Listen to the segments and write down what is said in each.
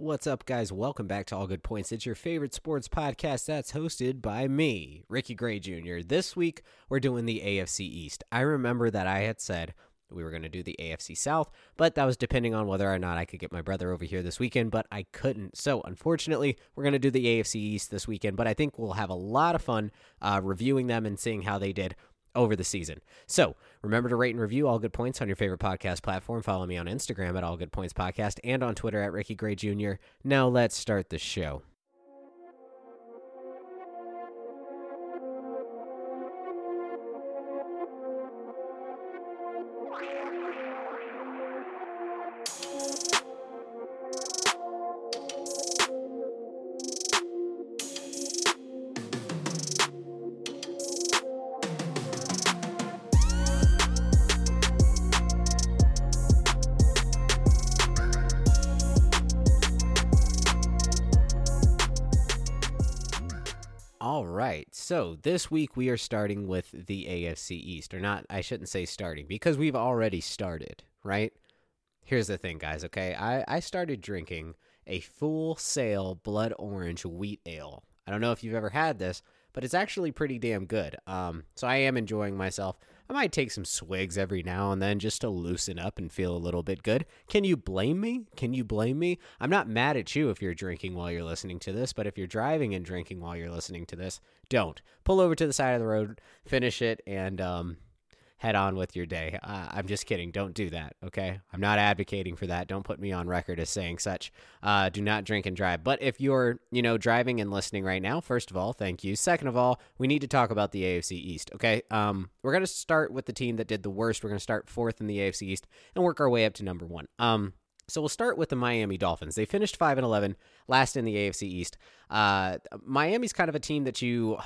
What's up, guys? Welcome back to All Good Points. It's your favorite sports podcast that's hosted by me, Ricky Gray Jr. This week, we're doing the AFC East. I remember that I had said we were going to do the AFC South, but that was depending on whether or not I could get my brother over here this weekend, but I couldn't. So, unfortunately, we're going to do the AFC East this weekend, but I think we'll have a lot of fun uh, reviewing them and seeing how they did over the season. So remember to rate and review All Good Points on your favorite podcast platform. Follow me on Instagram at All Good Points Podcast and on Twitter at Ricky Gray Jr. Now let's start the show. So this week we are starting with the AFC East, or not, I shouldn't say starting because we've already started, right? Here's the thing, guys, okay? I, I started drinking a full sail blood orange wheat ale. I don't know if you've ever had this, but it's actually pretty damn good. Um, so I am enjoying myself. I might take some swigs every now and then just to loosen up and feel a little bit good. Can you blame me? Can you blame me? I'm not mad at you if you're drinking while you're listening to this, but if you're driving and drinking while you're listening to this, don't. Pull over to the side of the road, finish it, and um, head on with your day. Uh, I'm just kidding. Don't do that, okay? I'm not advocating for that. Don't put me on record as saying such. Uh, do not drink and drive. But if you're, you know, driving and listening right now, first of all, thank you. Second of all, we need to talk about the AFC East, okay? Um, we're going to start with the team that did the worst. We're going to start fourth in the AFC East and work our way up to number one. Um, so we'll start with the Miami Dolphins. They finished five and eleven, last in the AFC East. Uh, Miami's kind of a team that you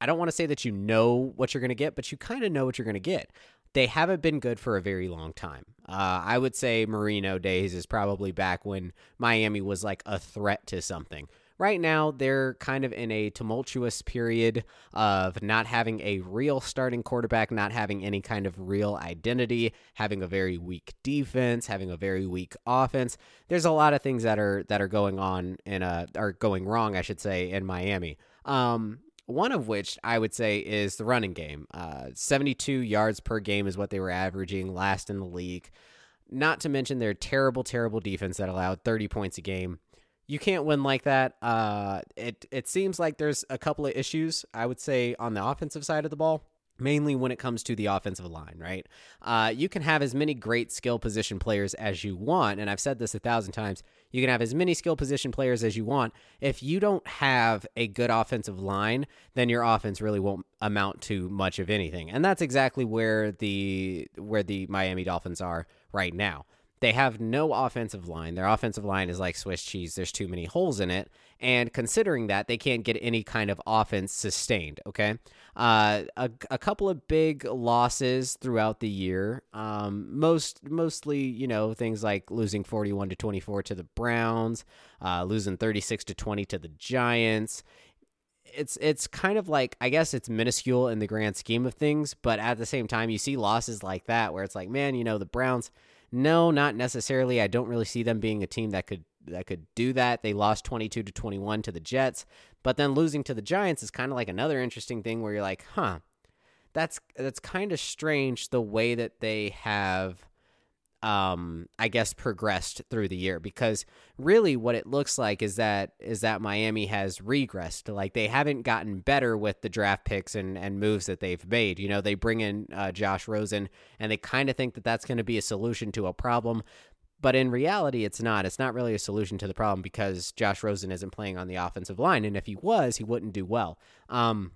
I don't want to say that you know what you're going to get, but you kind of know what you're going to get. They haven't been good for a very long time. Uh, I would say Marino days is probably back when Miami was like a threat to something. Right now, they're kind of in a tumultuous period of not having a real starting quarterback, not having any kind of real identity, having a very weak defense, having a very weak offense. There's a lot of things that are that are going on in a are going wrong, I should say, in Miami. Um, one of which I would say is the running game. Uh, 72 yards per game is what they were averaging last in the league. Not to mention their terrible, terrible defense that allowed 30 points a game. You can't win like that. Uh, it it seems like there's a couple of issues. I would say on the offensive side of the ball mainly when it comes to the offensive line, right? Uh, you can have as many great skill position players as you want. And I've said this a thousand times. You can have as many skill position players as you want. If you don't have a good offensive line, then your offense really won't amount to much of anything. And that's exactly where the where the Miami Dolphins are right now. They have no offensive line. Their offensive line is like Swiss cheese. There's too many holes in it. And considering that, they can't get any kind of offense sustained. Okay. Uh, a, a couple of big losses throughout the year. Um, most mostly, you know, things like losing 41 to 24 to the Browns, uh, losing 36 to 20 to the Giants it's it's kind of like I guess it's minuscule in the grand scheme of things, but at the same time you see losses like that where it's like, man, you know, the Browns no, not necessarily. I don't really see them being a team that could that could do that. They lost 22 to 21 to the Jets, but then losing to the Giants is kind of like another interesting thing where you're like, "Huh. That's that's kind of strange the way that they have um I guess progressed through the year because really what it looks like is that is that Miami has regressed. Like they haven't gotten better with the draft picks and and moves that they've made. You know they bring in uh, Josh Rosen and they kind of think that that's going to be a solution to a problem. But in reality it's not. It's not really a solution to the problem because Josh Rosen isn't playing on the offensive line and if he was he wouldn't do well. Um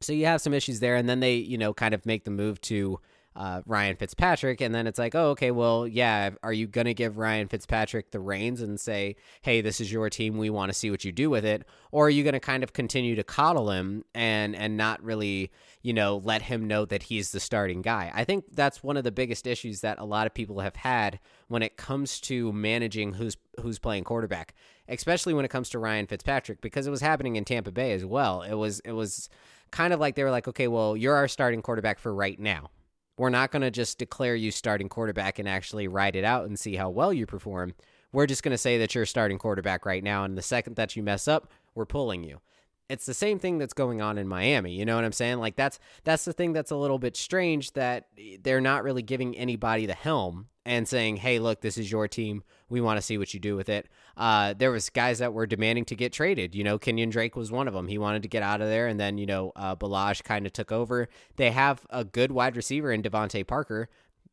so you have some issues there and then they you know kind of make the move to uh, Ryan Fitzpatrick, and then it's like, oh, okay, well, yeah, are you gonna give Ryan Fitzpatrick the reins and say, hey, this is your team, we want to see what you do with it, or are you gonna kind of continue to coddle him and and not really, you know, let him know that he's the starting guy? I think that's one of the biggest issues that a lot of people have had when it comes to managing who's who's playing quarterback, especially when it comes to Ryan Fitzpatrick, because it was happening in Tampa Bay as well. It was it was kind of like they were like, okay, well, you're our starting quarterback for right now we're not going to just declare you starting quarterback and actually ride it out and see how well you perform. We're just going to say that you're starting quarterback right now. And the second that you mess up, we're pulling you. It's the same thing that's going on in Miami. You know what I'm saying? Like that's that's the thing that's a little bit strange that they're not really giving anybody the helm and saying, "Hey, look, this is your team. We want to see what you do with it." Uh, there was guys that were demanding to get traded. You know, Kenyan Drake was one of them. He wanted to get out of there, and then you know, uh, Ballage kind of took over. They have a good wide receiver in DeVante Parker,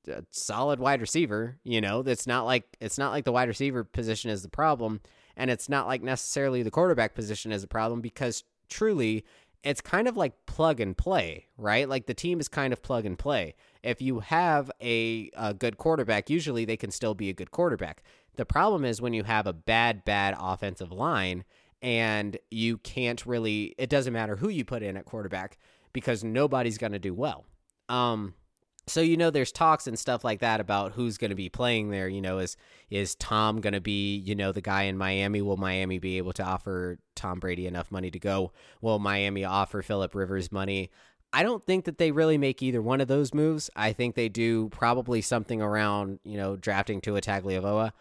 a solid wide receiver. You know, that's not like it's not like the wide receiver position is the problem, and it's not like necessarily the quarterback position is a problem because truly it's kind of like plug and play, right? Like the team is kind of plug and play. If you have a, a good quarterback, usually they can still be a good quarterback. The problem is when you have a bad, bad offensive line and you can't really, it doesn't matter who you put in at quarterback because nobody's going to do well. Um, so you know there's talks and stuff like that about who's going to be playing there you know is is tom going to be you know the guy in miami will miami be able to offer tom brady enough money to go will miami offer philip rivers money i don't think that they really make either one of those moves i think they do probably something around you know drafting Tua Tagovailoa.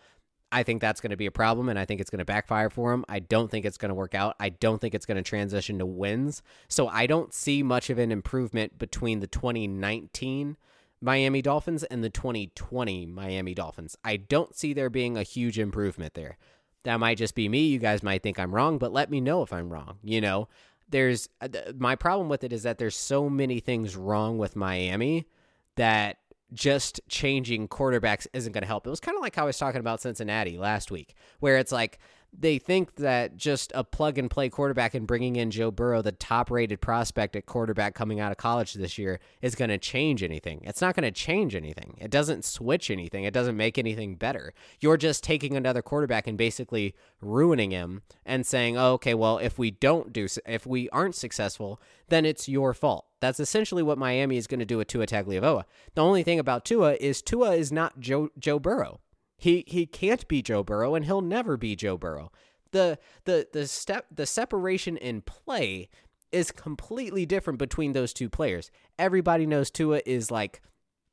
I think that's going to be a problem, and I think it's going to backfire for him. I don't think it's going to work out. I don't think it's going to transition to wins. So I don't see much of an improvement between the 2019 Miami Dolphins and the 2020 Miami Dolphins. I don't see there being a huge improvement there. That might just be me. You guys might think I'm wrong, but let me know if I'm wrong. You know, there's uh, my problem with it is that there's so many things wrong with Miami that just changing quarterbacks isn't going to help. It was kind of like how I was talking about Cincinnati last week, where it's like they think that just a plug and play quarterback and bringing in Joe Burrow, the top rated prospect at quarterback coming out of college this year, is going to change anything. It's not going to change anything. It doesn't switch anything. It doesn't make anything better. You're just taking another quarterback and basically ruining him and saying, oh, okay, well, if we don't do, if we aren't successful, then it's your fault. That's essentially what Miami is going to do with Tua Tagovailoa. The only thing about Tua is Tua is not Joe Joe Burrow. He he can't be Joe Burrow and he'll never be Joe Burrow. The the the step the separation in play is completely different between those two players. Everybody knows Tua is like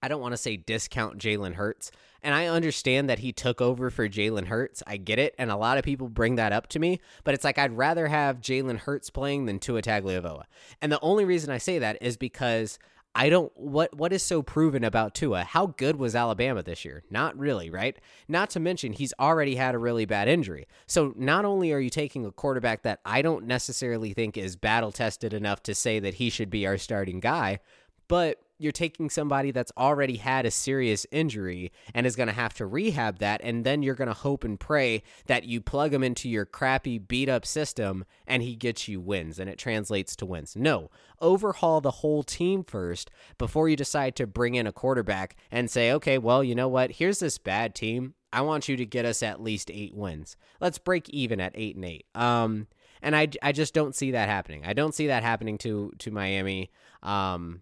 I don't want to say discount Jalen Hurts. And I understand that he took over for Jalen Hurts. I get it. And a lot of people bring that up to me. But it's like I'd rather have Jalen Hurts playing than Tua Tagovailoa. And the only reason I say that is because I don't what what is so proven about Tua? How good was Alabama this year? Not really, right? Not to mention he's already had a really bad injury. So not only are you taking a quarterback that I don't necessarily think is battle tested enough to say that he should be our starting guy, but you're taking somebody that's already had a serious injury and is going to have to rehab that and then you're going to hope and pray that you plug him into your crappy beat up system and he gets you wins and it translates to wins. No. Overhaul the whole team first before you decide to bring in a quarterback and say okay well you know what? Here's this bad team. I want you to get us at least 8 wins. Let's break even at 8 and 8 um and I, I just don't see that happening. I don't see that happening to to Miami. Um,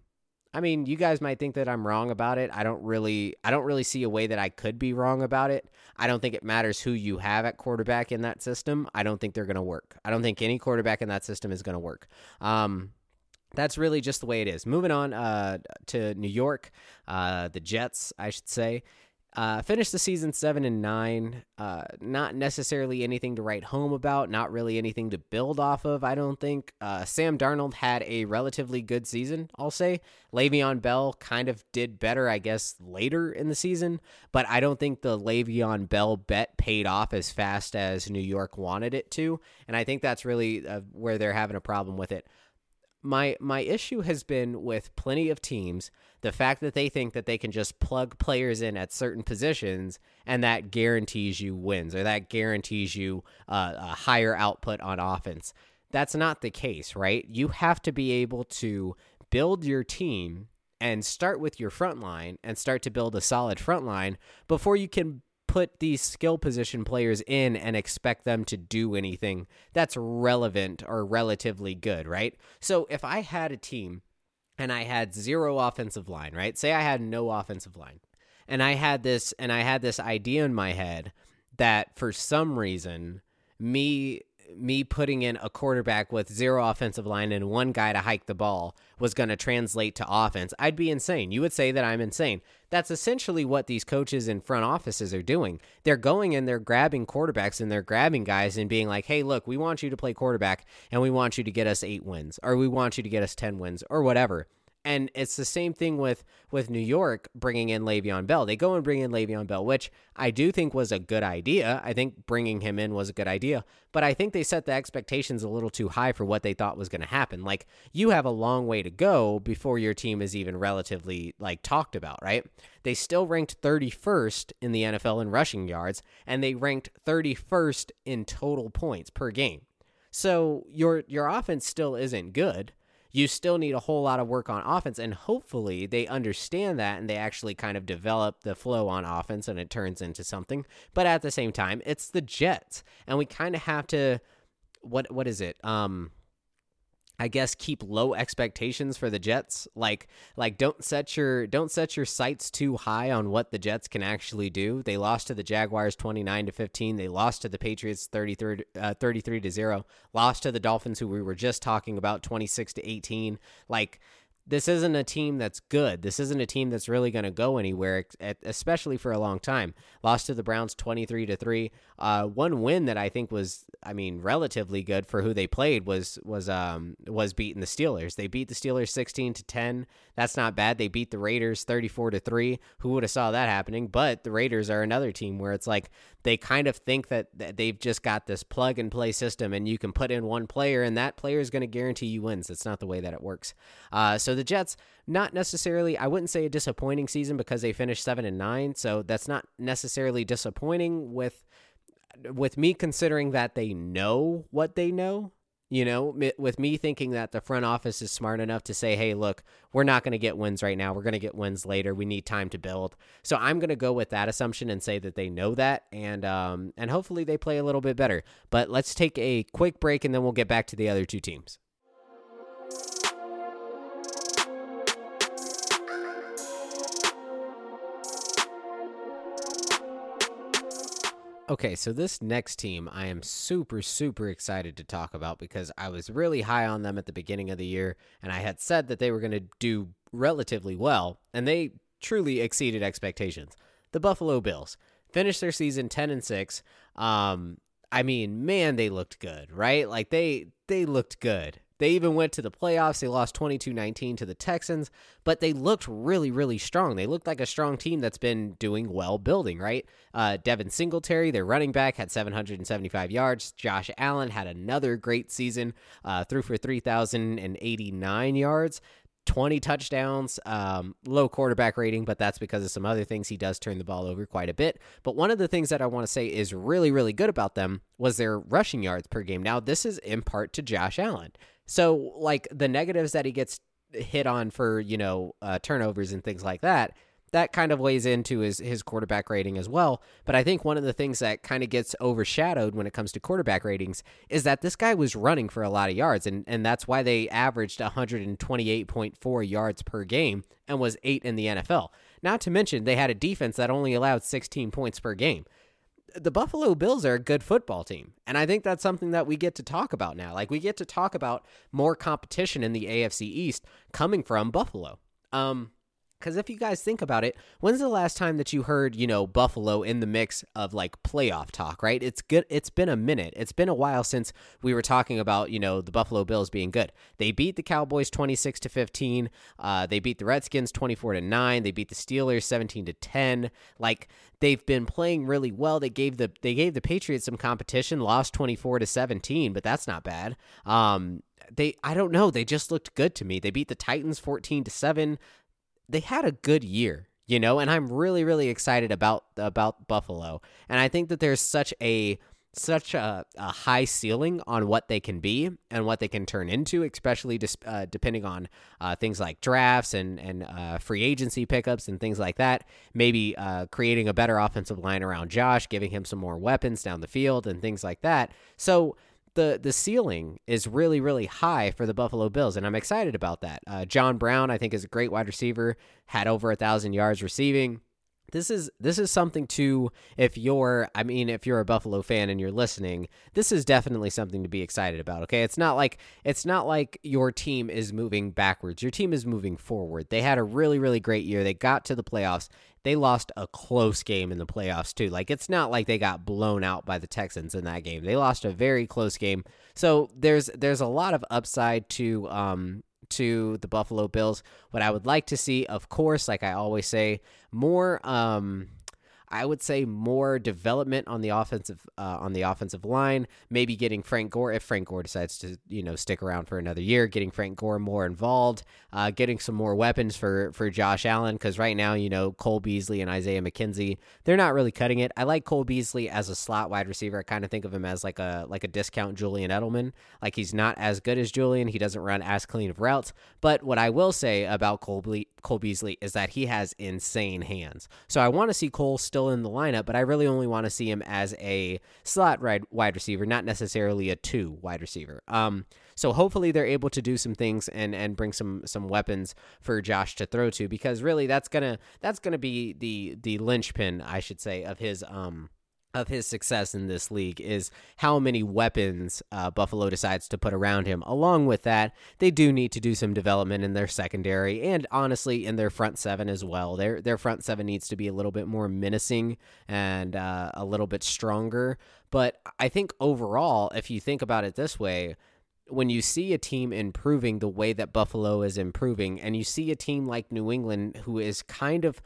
I mean, you guys might think that I'm wrong about it. I don't really I don't really see a way that I could be wrong about it. I don't think it matters who you have at quarterback in that system. I don't think they're going to work. I don't think any quarterback in that system is going to work. Um, that's really just the way it is. Moving on uh, to New York, uh, the Jets, I should say. Uh, finished the season seven and nine. Uh, not necessarily anything to write home about. Not really anything to build off of. I don't think. Uh, Sam Darnold had a relatively good season. I'll say Le'Veon Bell kind of did better, I guess, later in the season. But I don't think the Le'Veon Bell bet paid off as fast as New York wanted it to, and I think that's really uh, where they're having a problem with it my my issue has been with plenty of teams the fact that they think that they can just plug players in at certain positions and that guarantees you wins or that guarantees you uh, a higher output on offense. That's not the case right? You have to be able to build your team and start with your front line and start to build a solid front line before you can put these skill position players in and expect them to do anything that's relevant or relatively good, right? So if I had a team and I had zero offensive line, right? Say I had no offensive line. And I had this and I had this idea in my head that for some reason me me putting in a quarterback with zero offensive line and one guy to hike the ball was going to translate to offense, I'd be insane. You would say that I'm insane. That's essentially what these coaches in front offices are doing. They're going and they're grabbing quarterbacks and they're grabbing guys and being like, hey, look, we want you to play quarterback and we want you to get us eight wins or we want you to get us 10 wins or whatever. And it's the same thing with with New York bringing in Le'Veon Bell. They go and bring in Le'Veon Bell, which I do think was a good idea. I think bringing him in was a good idea, but I think they set the expectations a little too high for what they thought was going to happen. Like you have a long way to go before your team is even relatively like talked about, right? They still ranked 31st in the NFL in rushing yards and they ranked 31st in total points per game. So your your offense still isn't good you still need a whole lot of work on offense. And hopefully they understand that and they actually kind of develop the flow on offense and it turns into something. But at the same time, it's the Jets. And we kind of have to what what is it? Um I guess keep low expectations for the Jets. Like like don't set your don't set your sights too high on what the Jets can actually do. They lost to the Jaguars 29 to 15. They lost to the Patriots 33 uh, 33 to 0. Lost to the Dolphins who we were just talking about 26 to 18. Like this isn't a team that's good. This isn't a team that's really going to go anywhere, especially for a long time. Lost to the Browns 23 to 3. Uh, one win that I think was, I mean, relatively good for who they played was was um was beating the Steelers. They beat the Steelers 16 to 10. That's not bad. They beat the Raiders 34 to 3. Who would have saw that happening? But the Raiders are another team where it's like they kind of think that they've just got this plug and play system and you can put in one player and that player is going to guarantee you wins. It's not the way that it works. Uh, so the Jets, not necessarily, I wouldn't say a disappointing season because they finished seven and nine. So that's not necessarily disappointing with with me considering that they know what they know you know, with me thinking that the front office is smart enough to say, hey, look, we're not going to get wins right now. We're going to get wins later. We need time to build. So I'm going to go with that assumption and say that they know that, and um, and hopefully they play a little bit better. But let's take a quick break, and then we'll get back to the other two teams. Okay, so this next team I am super, super excited to talk about because I was really high on them at the beginning of the year, and I had said that they were going to do relatively well, and they truly exceeded expectations. The Buffalo Bills finished their season 10 and 6. Um, I mean, man, they looked good, right? Like they they looked good. They even went to the playoffs. They lost 22 19 to the Texans, but they looked really, really strong. They looked like a strong team that's been doing well building, right? Uh, Devin Singletary, their running back, had 775 yards. Josh Allen had another great season, uh, threw for 3,089 yards. 20 touchdowns, um, low quarterback rating, but that's because of some other things. He does turn the ball over quite a bit. But one of the things that I want to say is really, really good about them was their rushing yards per game. Now, this is in part to Josh Allen. So, like the negatives that he gets hit on for, you know, uh, turnovers and things like that, that kind of weighs into his his quarterback rating as well. But I think one of the things that kind of gets overshadowed when it comes to quarterback ratings is that this guy was running for a lot of yards, and and that's why they averaged 128.4 yards per game and was eight in the NFL. Not to mention they had a defense that only allowed 16 points per game the Buffalo Bills are a good football team. And I think that's something that we get to talk about now. Like we get to talk about more competition in the AFC East coming from Buffalo. Um because if you guys think about it, when's the last time that you heard, you know, Buffalo in the mix of like playoff talk, right? It's good. It's been a minute. It's been a while since we were talking about, you know, the Buffalo Bills being good. They beat the Cowboys 26 to 15. Uh, they beat the Redskins 24 to 9. They beat the Steelers 17 to 10. Like they've been playing really well. They gave the they gave the Patriots some competition, lost 24 to 17, but that's not bad. Um, they I don't know, they just looked good to me. They beat the Titans 14 to 7 they had a good year, you know, and I'm really really excited about about Buffalo. And I think that there's such a such a, a high ceiling on what they can be and what they can turn into, especially dis, uh, depending on uh, things like drafts and and uh, free agency pickups and things like that. Maybe uh, creating a better offensive line around Josh, giving him some more weapons down the field and things like that. So the the ceiling is really really high for the Buffalo Bills, and I'm excited about that. Uh, John Brown, I think, is a great wide receiver. Had over a thousand yards receiving. this is this is something to if you're I mean if you're a Buffalo fan and you're listening, this is definitely something to be excited about, okay? It's not like it's not like your team is moving backwards. Your team is moving forward. They had a really really great year. They got to the playoffs. They lost a close game in the playoffs too. Like it's not like they got blown out by the Texans in that game. They lost a very close game. So there's there's a lot of upside to um to the Buffalo Bills. What I would like to see, of course, like I always say, more um I would say more development on the offensive uh, on the offensive line. Maybe getting Frank Gore if Frank Gore decides to you know stick around for another year. Getting Frank Gore more involved. Uh, getting some more weapons for for Josh Allen because right now you know Cole Beasley and Isaiah McKenzie they're not really cutting it. I like Cole Beasley as a slot wide receiver. I kind of think of him as like a like a discount Julian Edelman. Like he's not as good as Julian. He doesn't run as clean of routes. But what I will say about Cole, Cole Beasley is that he has insane hands. So I want to see Cole still still in the lineup, but I really only want to see him as a slot wide receiver, not necessarily a two wide receiver. Um, so hopefully they're able to do some things and and bring some some weapons for Josh to throw to because really that's gonna that's gonna be the the linchpin I should say of his um of his success in this league is how many weapons uh, Buffalo decides to put around him. Along with that, they do need to do some development in their secondary and honestly in their front seven as well. Their their front seven needs to be a little bit more menacing and uh, a little bit stronger. But I think overall, if you think about it this way, when you see a team improving the way that Buffalo is improving, and you see a team like New England who is kind of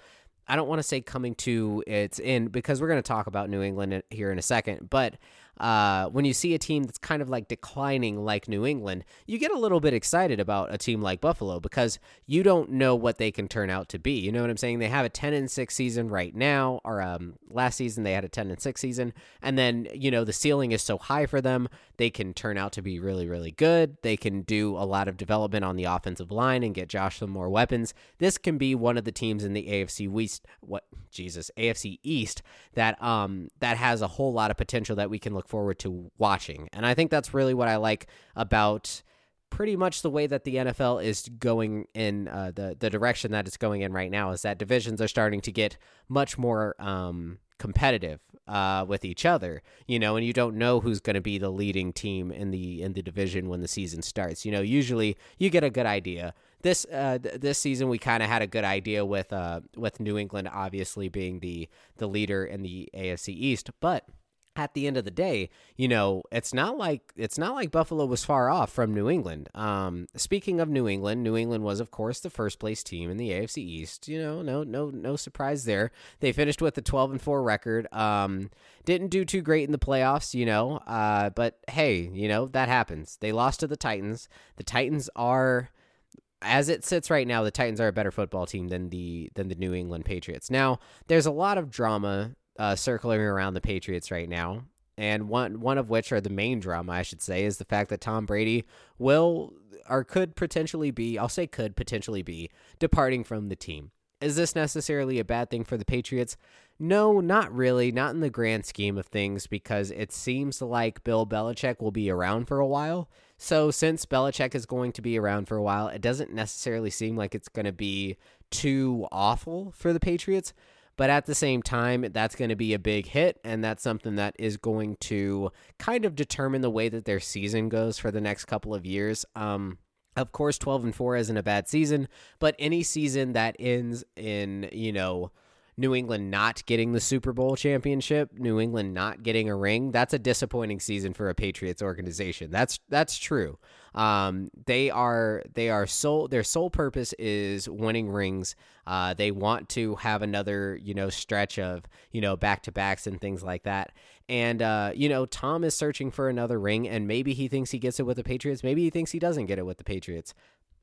I don't want to say coming to its end because we're going to talk about New England uh, here in a second, but uh, when you see a team that's kind of like declining like New England, you get a little bit excited about a team like Buffalo because you don't know what they can turn out to be. You know what I'm saying? They have a 10 and 6 season right now, or um, last season they had a 10 and 6 season, and then you know the ceiling is so high for them. They can turn out to be really, really good. They can do a lot of development on the offensive line and get Josh some more weapons. This can be one of the teams in the AFC West, what Jesus, AFC East that um that has a whole lot of potential that we can look forward to watching. And I think that's really what I like about pretty much the way that the NFL is going in uh, the the direction that it's going in right now is that divisions are starting to get much more um, competitive uh, with each other, you know, and you don't know who's going to be the leading team in the in the division when the season starts. You know, usually you get a good idea. This uh, th- this season we kind of had a good idea with uh, with New England obviously being the the leader in the AFC East, but at the end of the day, you know, it's not like it's not like Buffalo was far off from New England. Um, speaking of New England, New England was of course the first place team in the AFC East. You know, no no no surprise there. They finished with a 12 and 4 record. Um, didn't do too great in the playoffs, you know. Uh, but hey, you know, that happens. They lost to the Titans. The Titans are as it sits right now, the Titans are a better football team than the than the New England Patriots. Now, there's a lot of drama uh, circling around the Patriots right now, and one one of which are the main drama, I should say, is the fact that Tom Brady will or could potentially be, I'll say could potentially be departing from the team. Is this necessarily a bad thing for the Patriots? No, not really, not in the grand scheme of things, because it seems like Bill Belichick will be around for a while. So, since Belichick is going to be around for a while, it doesn't necessarily seem like it's going to be too awful for the Patriots. But at the same time, that's going to be a big hit, and that's something that is going to kind of determine the way that their season goes for the next couple of years. Um, of course, 12 and 4 isn't a bad season, but any season that ends in, you know, New England not getting the Super Bowl championship, New England not getting a ring, that's a disappointing season for a Patriots organization. That's that's true. Um, they are they are sole their sole purpose is winning rings. Uh, they want to have another you know stretch of you know back to backs and things like that. And uh, you know Tom is searching for another ring, and maybe he thinks he gets it with the Patriots. Maybe he thinks he doesn't get it with the Patriots.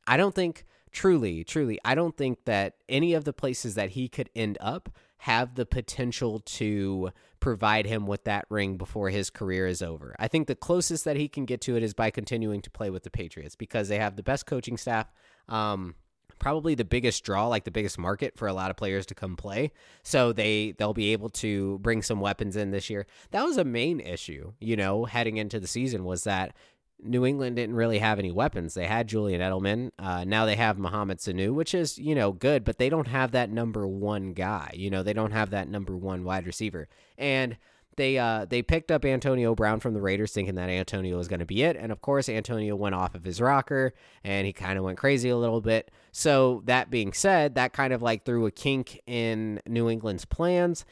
I don't think truly, truly, I don't think that any of the places that he could end up have the potential to provide him with that ring before his career is over. I think the closest that he can get to it is by continuing to play with the Patriots because they have the best coaching staff. Um, probably the biggest draw, like the biggest market for a lot of players to come play. So they they'll be able to bring some weapons in this year. That was a main issue, you know, heading into the season was that New England didn't really have any weapons. They had Julian Edelman. Uh, now they have Mohamed Sanu, which is, you know, good, but they don't have that number one guy. You know, they don't have that number one wide receiver. And they uh, they picked up Antonio Brown from the Raiders, thinking that Antonio was going to be it, and of course Antonio went off of his rocker and he kind of went crazy a little bit. So that being said, that kind of like threw a kink in New England's plans,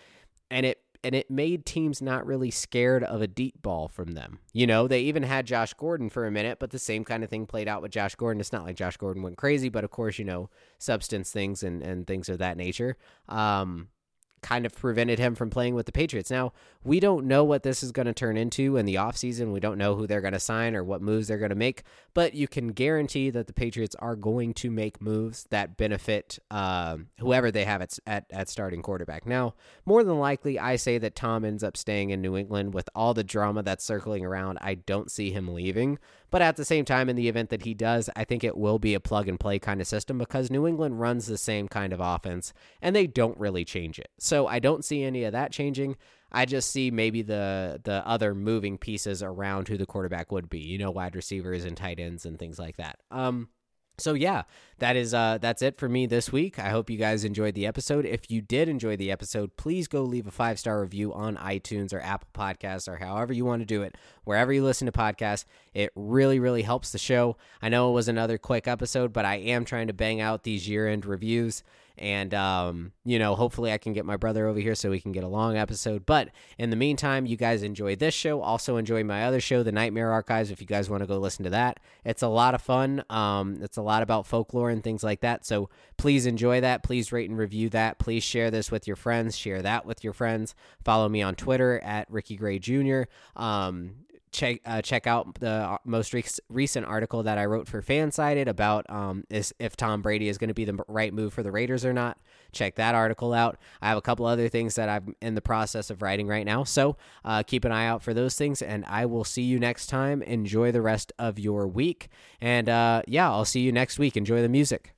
and it and it made teams not really scared of a deep ball from them. You know, they even had Josh Gordon for a minute, but the same kind of thing played out with Josh Gordon. It's not like Josh Gordon went crazy, but of course, you know, substance things and, and things of that nature. Um, kind of prevented him from playing with the Patriots. Now, we don't know what this is going to turn into in the offseason. We don't know who they're going to sign or what moves they're going to make, but you can guarantee that the Patriots are going to make moves that benefit uh, whoever they have at, at, at starting quarterback. Now, more than likely, I say that Tom ends up staying in New England with all the drama that's circling around. I don't see him leaving. But at the same time, in the event that he does, I think it will be a plug and play kind of system because New England runs the same kind of offense and they don't really change it. So I don't see any of that changing. I just see maybe the the other moving pieces around who the quarterback would be, you know, wide receivers and tight ends and things like that. Um so yeah, that is uh that's it for me this week. I hope you guys enjoyed the episode. If you did enjoy the episode, please go leave a five-star review on iTunes or Apple Podcasts or however you want to do it. Wherever you listen to podcasts, it really really helps the show. I know it was another quick episode, but I am trying to bang out these year-end reviews and um, you know, hopefully I can get my brother over here so we can get a long episode. But in the meantime, you guys enjoy this show. Also enjoy my other show, The Nightmare Archives, if you guys want to go listen to that. It's a lot of fun. Um, it's a lot about folklore and things like that. So please enjoy that. Please rate and review that. Please share this with your friends. Share that with your friends. Follow me on Twitter at Ricky Gray Jr. Um, check uh, check out the uh, most re- recent article that I wrote for Fansided about um, is if Tom Brady is going to be the right move for the Raiders or not. Check that article out. I have a couple other things that I'm in the process of writing right now, so uh, keep an eye out for those things. And I will see you next time. Enjoy the rest of your week, and uh, yeah, I'll see you next week. Enjoy the music.